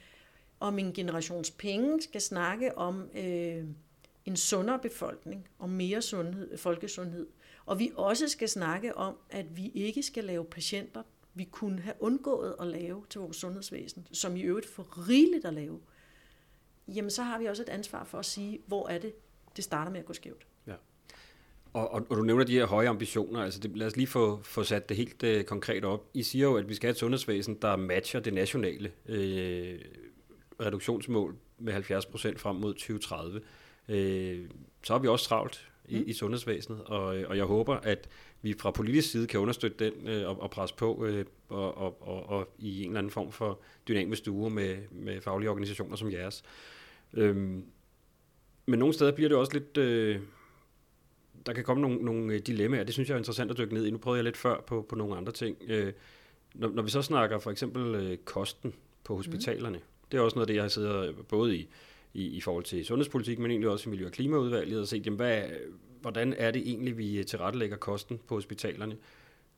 om en generations penge skal snakke om øh, en sundere befolkning, og mere sundhed, folkesundhed. Og vi også skal snakke om, at vi ikke skal lave patienter, vi kunne have undgået at lave til vores sundhedsvæsen, som i øvrigt for rigeligt at lave. Jamen så har vi også et ansvar for at sige, hvor er det, det starter med at gå skævt. Ja. Og, og, og du nævner de her høje ambitioner, altså det, lad os lige få, få sat det helt øh, konkret op. I siger jo, at vi skal have et sundhedsvæsen, der matcher det nationale øh, reduktionsmål med 70 procent frem mod 2030. Øh, så har vi også travlt i, mm. i sundhedsvæsenet, og, og jeg håber, at vi fra politisk side kan understøtte den øh, og, og presse på øh, og, og, og, og i en eller anden form for dynamisk duo med, med faglige organisationer som jeres. Øh, men nogle steder bliver det også lidt... Øh, der kan komme nogle, nogle dilemmaer, det synes jeg er interessant at dykke ned i. Nu prøvede jeg lidt før på, på nogle andre ting. Øh, når, når vi så snakker for eksempel øh, kosten på hospitalerne, mm. Det er også noget af det, jeg har siddet både i, i, i forhold til sundhedspolitik, men egentlig også i Miljø- og Klimaudvalget, og set, jamen, hvad, hvordan er det egentlig, vi tilrettelægger kosten på hospitalerne?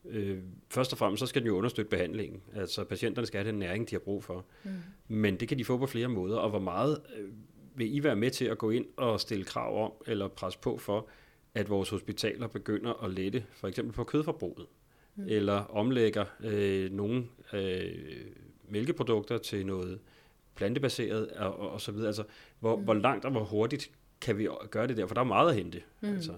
Øh, først og fremmest så skal den jo understøtte behandlingen. Altså patienterne skal have den næring, de har brug for. Mm. Men det kan de få på flere måder. Og hvor meget øh, vil I være med til at gå ind og stille krav om, eller presse på for, at vores hospitaler begynder at lette for eksempel på kødforbruget? Mm. Eller omlægger øh, nogle øh, mælkeprodukter til noget plantebaseret og, og, og så videre. Altså, hvor, mm. hvor langt og hvor hurtigt kan vi gøre det der? For der er meget at hente. Mm. Altså.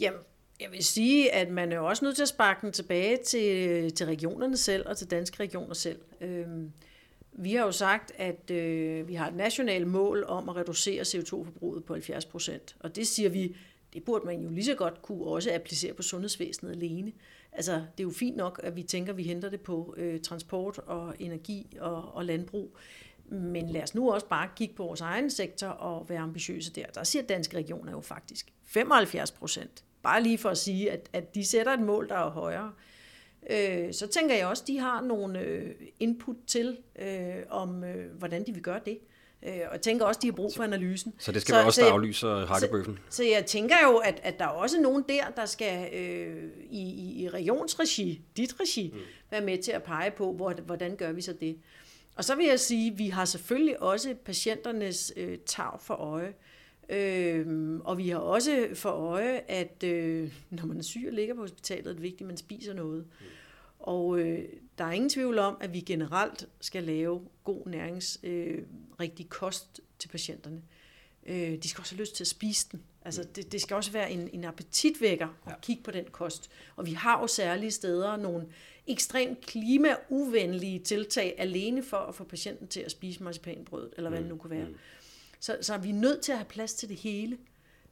Jamen, jeg vil sige, at man er også nødt til at sparke den tilbage til, til regionerne selv og til danske regioner selv. Øhm, vi har jo sagt, at øh, vi har et nationalt mål om at reducere CO2-forbruget på 70 procent. Og det siger vi, det burde man jo lige så godt kunne også applicere på sundhedsvæsenet alene. Altså, det er jo fint nok, at vi tænker, at vi henter det på øh, transport og energi og, og landbrug. Men lad os nu også bare kigge på vores egen sektor og være ambitiøse der. Der siger danske regioner jo faktisk 75 procent. Bare lige for at sige, at, at de sætter et mål, der er højere. Øh, så tænker jeg også, at de har nogle øh, input til, øh, om øh, hvordan de vil gøre det. Øh, og jeg tænker også, at de har brug for analysen. Så det skal så, være også, der aflyser hakkebøffen? Så, så jeg tænker jo, at, at der er også nogen der, der skal øh, i, i, i regionsregi, dit regi, mm. være med til at pege på, hvor, hvordan gør vi så det. Og så vil jeg sige, at vi har selvfølgelig også patienternes øh, tag for øje. Øh, og vi har også for øje, at øh, når man er syg og ligger på hospitalet, er det vigtigt, at man spiser noget. Mm. Og øh, der er ingen tvivl om, at vi generelt skal lave god næringsrigtig øh, kost til patienterne. Øh, de skal også have lyst til at spise den. Altså, det, det skal også være en, en appetitvækker at ja. kigge på den kost. Og vi har jo særlige steder nogle ekstremt klimauvenlige tiltag alene for at få patienten til at spise marcipanbrød, eller hvad mm. det nu kunne være. Mm. Så, så er vi nødt til at have plads til det hele.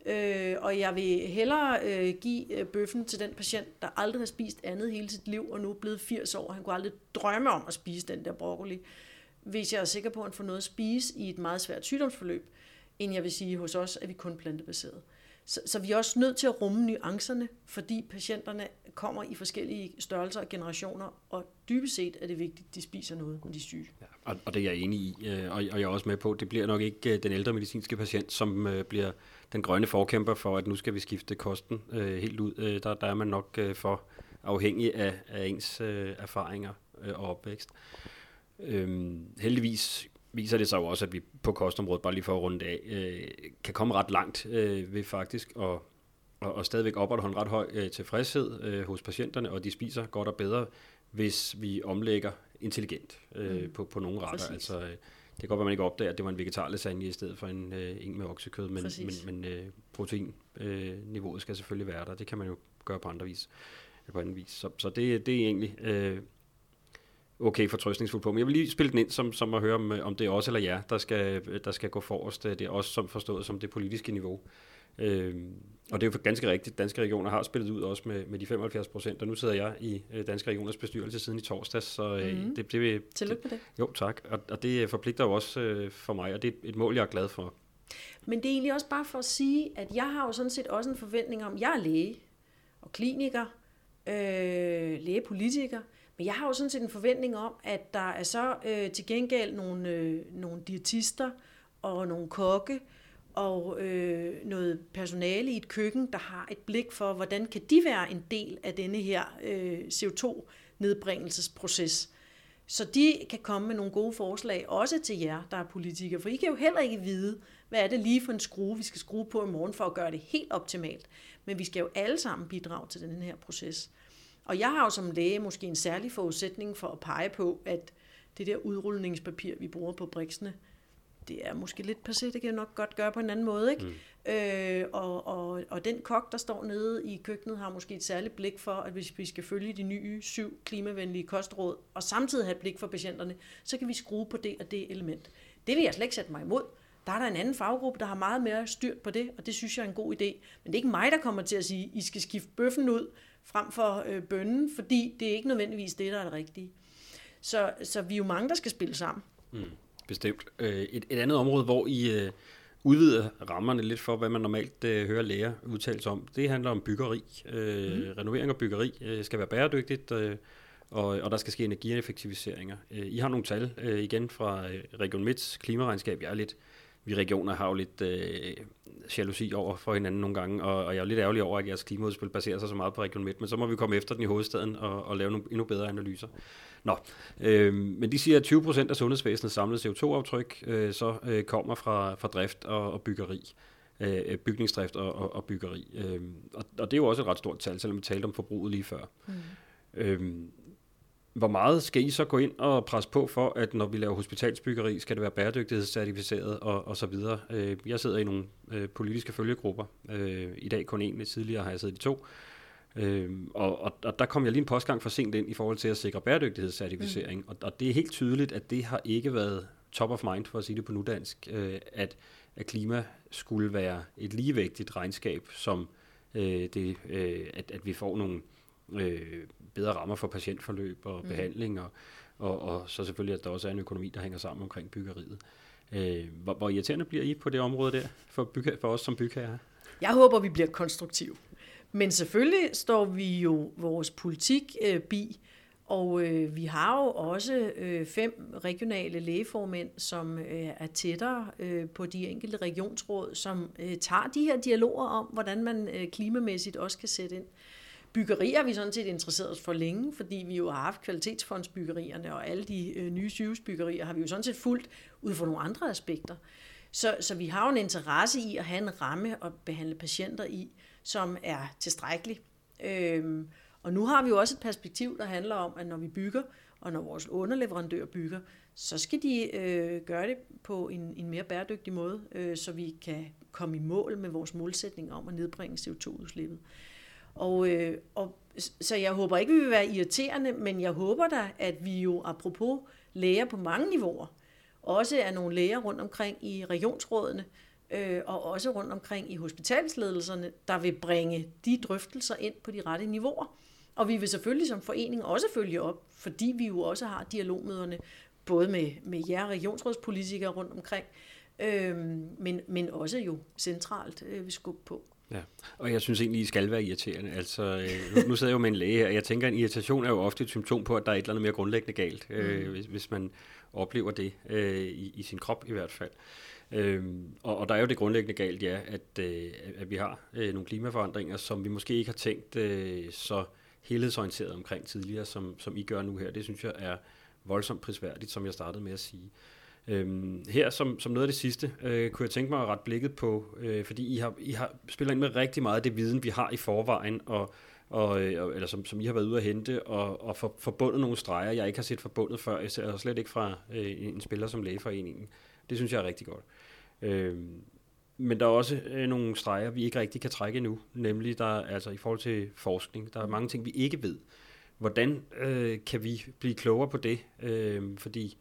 Øh, og jeg vil hellere øh, give øh, bøffen til den patient, der aldrig har spist andet hele sit liv, og nu er blevet 80 år. Han kunne aldrig drømme om at spise den der broccoli, hvis jeg er sikker på, at han får noget at spise i et meget svært sygdomsforløb, end jeg vil sige hos os, at vi kun plantebaseret. Så, så vi er også nødt til at rumme nuancerne, fordi patienterne kommer i forskellige størrelser og generationer, og dybest set er det vigtigt, at de spiser noget, når de er syge. Ja, og, og det er jeg enig i, øh, og, og jeg er også med på, det bliver nok ikke øh, den ældre medicinske patient, som øh, bliver den grønne forkæmper for, at nu skal vi skifte kosten helt ud. Der, der er man nok for afhængig af, af ens erfaringer og opvækst. Øhm, heldigvis viser det sig jo også, at vi på kostområdet, bare lige for at runde af, øh, kan komme ret langt øh, ved faktisk at og, og stadigvæk opretholde en ret høj øh, tilfredshed øh, hos patienterne, og de spiser godt og bedre, hvis vi omlægger intelligent øh, mm. på, på nogle retter. Altså, øh, det kan godt være, man ikke opdager, at det var en vegetarlasagne i stedet for en, øh, en med oksekød, men, men, men øh, proteinniveauet øh, skal selvfølgelig være der. Det kan man jo gøre på andre vis. På anden vis. Så, så det, det er egentlig øh, okay fortrøstningsfuld på. Men jeg vil lige spille den ind, som, som at høre, om, om det er os eller jer, der skal, der skal gå forrest. Det er også som forstået som det politiske niveau. Øh, og det er jo ganske rigtigt. Danske regioner har spillet ud også med, med de 75 procent, og nu sidder jeg i øh, Danske Regioners bestyrelse siden i torsdags, så øh, mm. det, det vil... Tillykke med det. Jo, tak. Og, og det forpligter jo også øh, for mig, og det er et mål, jeg er glad for. Men det er egentlig også bare for at sige, at jeg har jo sådan set også en forventning om, jeg er læge og kliniker, øh, lægepolitiker, men jeg har jo sådan set en forventning om, at der er så øh, til gengæld nogle, øh, nogle diætister og nogle kokke og øh, noget personale i et køkken, der har et blik for, hvordan kan de være en del af denne her øh, CO2-nedbringelsesproces. Så de kan komme med nogle gode forslag, også til jer, der er politikere. For I kan jo heller ikke vide, hvad er det lige for en skrue, vi skal skrue på i morgen for at gøre det helt optimalt. Men vi skal jo alle sammen bidrage til den her proces. Og jeg har jo som læge måske en særlig forudsætning for at pege på, at det der udrulningspapir, vi bruger på briksene, det er måske lidt passé, det kan jeg nok godt gøre på en anden måde, ikke? Mm. Øh, og, og, og den kok, der står nede i køkkenet, har måske et særligt blik for, at hvis vi skal følge de nye syv klimavenlige kostråd, og samtidig have et blik for patienterne, så kan vi skrue på det og det element. Det vil jeg slet ikke sætte mig imod. Der er der en anden faggruppe, der har meget mere styrt på det, og det synes jeg er en god idé. Men det er ikke mig, der kommer til at sige, I skal skifte bøffen ud frem for øh, bønnen, fordi det er ikke nødvendigvis det, der er det rigtige. Så, så vi er jo mange, der skal spille sammen. Mm, bestemt. Øh, et, et andet område, hvor I øh, udvider rammerne lidt for, hvad man normalt øh, hører læger udtales om, det handler om byggeri. Øh, mm. Renovering og byggeri øh, skal være bæredygtigt, øh, og, og der skal ske energieffektiviseringer. Øh, I har nogle tal øh, igen fra øh, Region Midts klimaregnskab. Jeg er lidt vi regioner har jo lidt øh, jalousi over for hinanden nogle gange, og, og jeg er lidt ærgerlig over, at jeres klimaudspil baserer sig så meget på Region Midt, men så må vi komme efter den i hovedstaden og, og lave nogle endnu bedre analyser. Nå, øh, men de siger, at 20 procent af sundhedsvæsenets samlede CO2-aftryk øh, så øh, kommer fra, fra drift og, og byggeri øh, bygningsdrift og, og, og byggeri. Øh, og, og det er jo også et ret stort tal, selvom vi talte om forbruget lige før. Mm. Øh, hvor meget skal I så gå ind og presse på for, at når vi laver hospitalsbyggeri, skal det være bæredygtighedscertificeret og, og så videre? Øh, jeg sidder i nogle øh, politiske følgegrupper. Øh, I dag kun en, lidt tidligere har jeg siddet i to. og, og, og der kom jeg lige en postgang for sent ind i forhold til at sikre bæredygtighedscertificering. Mm. Og, og det er helt tydeligt, at det har ikke været top of mind, for at sige det på nudansk, at, at klima skulle være et ligevægtigt regnskab, som det, at, at vi får nogle øh, bedre rammer for patientforløb og mm. behandling, og, og, og så selvfølgelig, at der også er en økonomi, der hænger sammen omkring byggeriet. Øh, hvor, hvor irriterende bliver I på det område der, for, bygge, for os som bygherrer? Jeg håber, vi bliver konstruktive. Men selvfølgelig står vi jo vores politik øh, bi, og øh, vi har jo også øh, fem regionale lægeformænd, som øh, er tættere øh, på de enkelte regionsråd, som øh, tager de her dialoger om, hvordan man øh, klimamæssigt også kan sætte ind. Byggerier har vi sådan set interesseret os for længe, fordi vi jo har haft kvalitetsfondsbyggerierne, og alle de øh, nye sygehusbyggerier har vi jo sådan set fuldt ud fra nogle andre aspekter. Så, så vi har jo en interesse i at have en ramme at behandle patienter i, som er tilstrækkelig. Øhm, og nu har vi jo også et perspektiv, der handler om, at når vi bygger, og når vores underleverandører bygger, så skal de øh, gøre det på en, en mere bæredygtig måde, øh, så vi kan komme i mål med vores målsætning om at nedbringe CO2-udslippet. Og, øh, og, så jeg håber ikke, vi vil være irriterende, men jeg håber da, at vi jo apropos læger på mange niveauer, også er nogle læger rundt omkring i regionsrådene, øh, og også rundt omkring i hospitalsledelserne, der vil bringe de drøftelser ind på de rette niveauer. Og vi vil selvfølgelig som forening også følge op, fordi vi jo også har dialogmøderne, både med, med jer regionsrådspolitikere rundt omkring, øh, men, men også jo centralt øh, vi skubbe på. Ja, og jeg synes egentlig, I skal være irriterende. Altså, øh, nu, nu sidder jeg jo med en læge her, og jeg tænker, at en irritation er jo ofte et symptom på, at der er et eller andet mere grundlæggende galt, øh, mm. hvis, hvis man oplever det øh, i, i sin krop i hvert fald. Øhm, og, og der er jo det grundlæggende galt, ja, at, øh, at vi har øh, nogle klimaforandringer, som vi måske ikke har tænkt øh, så helhedsorienteret omkring tidligere, som, som I gør nu her. Det synes jeg er voldsomt prisværdigt, som jeg startede med at sige. Øhm, her som, som noget af det sidste, øh, kunne jeg tænke mig at rette blikket på, øh, fordi I har, I har spillet ind med rigtig meget af det viden, vi har i forvejen, og, og, øh, eller som, som I har været ude at hente, og, og for, forbundet nogle streger, jeg ikke har set forbundet før, jeg ser slet ikke fra øh, en spiller som lægeforeningen. Det synes jeg er rigtig godt. Øh, men der er også øh, nogle streger, vi ikke rigtig kan trække endnu, nemlig der, altså i forhold til forskning. Der er mange ting, vi ikke ved. Hvordan øh, kan vi blive klogere på det? Øh, fordi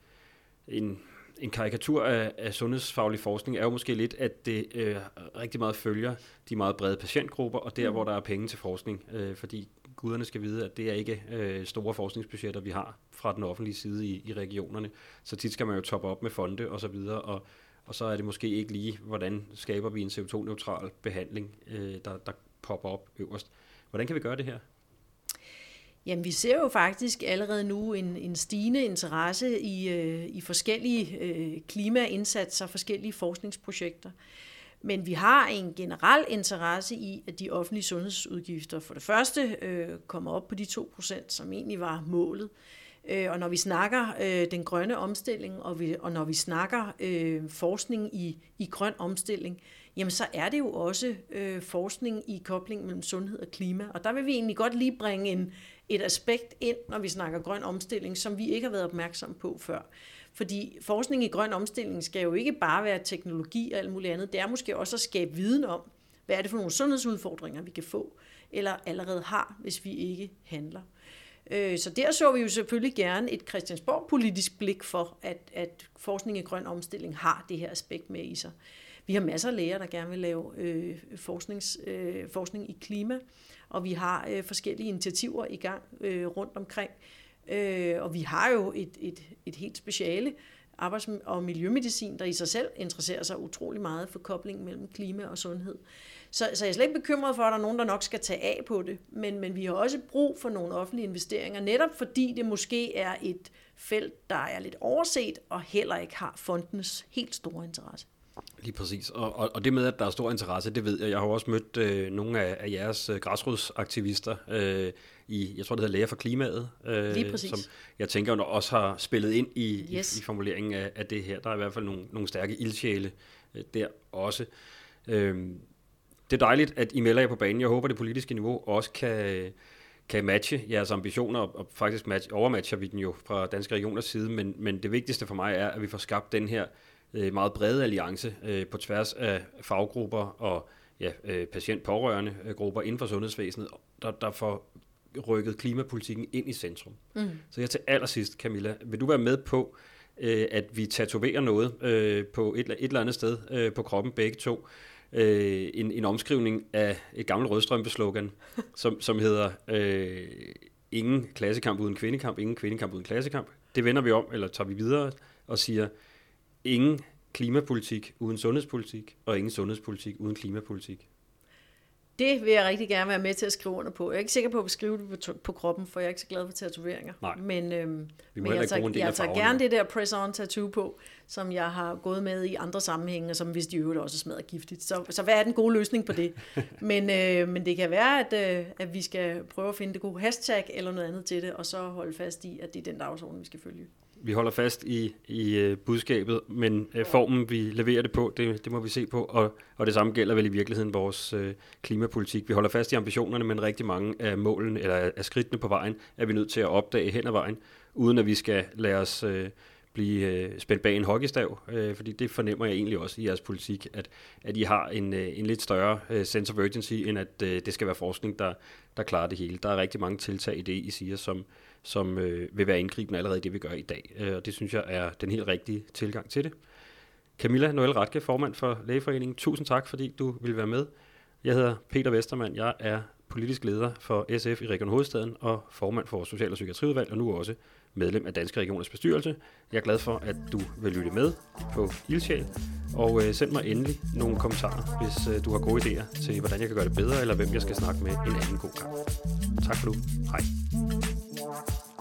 en, en karikatur af, af sundhedsfaglig forskning er jo måske lidt, at det øh, rigtig meget følger de meget brede patientgrupper, og der, mm. hvor der er penge til forskning. Øh, fordi guderne skal vide, at det er ikke øh, store forskningsbudgetter, vi har fra den offentlige side i, i regionerne. Så tit skal man jo toppe op med fonde og så videre, og, og så er det måske ikke lige, hvordan skaber vi en CO2-neutral behandling, øh, der, der popper op øverst. Hvordan kan vi gøre det her? Jamen, vi ser jo faktisk allerede nu en, en stigende interesse i, øh, i forskellige øh, klimaindsatser, forskellige forskningsprojekter. Men vi har en generel interesse i, at de offentlige sundhedsudgifter for det første øh, kommer op på de 2%, som egentlig var målet. Øh, og når vi snakker øh, den grønne omstilling, og, vi, og når vi snakker øh, forskning i, i grøn omstilling, jamen så er det jo også øh, forskning i kobling mellem sundhed og klima. Og der vil vi egentlig godt lige bringe en, et aspekt ind, når vi snakker grøn omstilling, som vi ikke har været opmærksom på før. Fordi forskning i grøn omstilling skal jo ikke bare være teknologi og alt muligt andet. Det er måske også at skabe viden om, hvad er det for nogle sundhedsudfordringer, vi kan få, eller allerede har, hvis vi ikke handler. Øh, så der så vi jo selvfølgelig gerne et Christiansborg-politisk blik for, at, at forskning i grøn omstilling har det her aspekt med i sig. Vi har masser af læger, der gerne vil lave øh, forsknings, øh, forskning i klima, og vi har øh, forskellige initiativer i gang øh, rundt omkring. Øh, og vi har jo et, et, et helt speciale, arbejds- og miljømedicin, der i sig selv interesserer sig utrolig meget for koblingen mellem klima og sundhed. Så, så jeg er slet ikke bekymret for, at der er nogen, der nok skal tage af på det, men, men vi har også brug for nogle offentlige investeringer, netop fordi det måske er et felt, der er lidt overset og heller ikke har fondenes helt store interesse. Lige præcis. Og, og, og det med, at der er stor interesse, det ved jeg. Jeg har også mødt øh, nogle af, af jeres øh, græsrodsaktivister øh, i, jeg tror det hedder Læger for Klimaet, øh, som jeg tænker også har spillet ind i, yes. i, i formuleringen af, af det her. Der er i hvert fald nogle, nogle stærke ildsjæle øh, der også. Øh, det er dejligt, at I melder jer på banen. Jeg håber, det politiske niveau også kan, kan matche jeres ambitioner, og faktisk match, overmatcher vi den jo fra Danske Regioners side, men, men det vigtigste for mig er, at vi får skabt den her øh, meget brede alliance øh, på tværs af faggrupper og ja, øh, patient-pårørende grupper inden for sundhedsvæsenet, der, der får rykket klimapolitikken ind i centrum. Mm. Så jeg til allersidst, Camilla, vil du være med på, at vi tatoverer noget på et, et eller andet sted på kroppen, begge to, øh, en, en omskrivning af et gammelt rødstrømpe-slogan, som, som hedder øh, ingen klassekamp uden kvindekamp, ingen kvindekamp uden klassekamp. Det vender vi om, eller tager vi videre og siger, ingen klimapolitik uden sundhedspolitik, og ingen sundhedspolitik uden klimapolitik. Det vil jeg rigtig gerne være med til at skrive under på. Jeg er ikke sikker på at beskrive det på, på kroppen, for jeg er ikke så glad for tatoveringer. Nej. Men, øhm, men jeg, tager, jeg tager gerne det der press-on tattoo på, som jeg har gået med i andre sammenhænge, og som hvis de øvrigt også smadrer giftigt. Så, så hvad er den gode løsning på det? men, øh, men det kan være, at, øh, at vi skal prøve at finde det gode hashtag eller noget andet til det, og så holde fast i, at det er den dagsorden, vi skal følge vi holder fast i, i øh, budskabet, men øh, formen, vi leverer det på, det, det må vi se på, og, og det samme gælder vel i virkeligheden vores øh, klimapolitik. Vi holder fast i ambitionerne, men rigtig mange af målene, eller af skridtene på vejen, er vi nødt til at opdage hen ad vejen, uden at vi skal lade os øh, blive øh, spændt bag en hockeystav, Øh, fordi det fornemmer jeg egentlig også i jeres politik, at, at I har en, øh, en lidt større øh, sense of urgency, end at øh, det skal være forskning, der, der klarer det hele. Der er rigtig mange tiltag i det, I siger, som, som øh, vil være indgribende allerede i det, vi gør i dag. Øh, og det synes jeg er den helt rigtige tilgang til det. Camilla Noel Ratke, formand for Lægeforeningen, tusind tak, fordi du vil være med. Jeg hedder Peter Vestermann, jeg er politisk leder for SF i Region Hovedstaden og formand for Social- og Psykiatriudvalg, og nu også medlem af Danske Regioners bestyrelse. Jeg er glad for, at du vil lytte med på Ildsjæl, og øh, send mig endelig nogle kommentarer, hvis øh, du har gode idéer til, hvordan jeg kan gøre det bedre, eller hvem jeg skal snakke med en anden god gang. Tak for nu. Hej.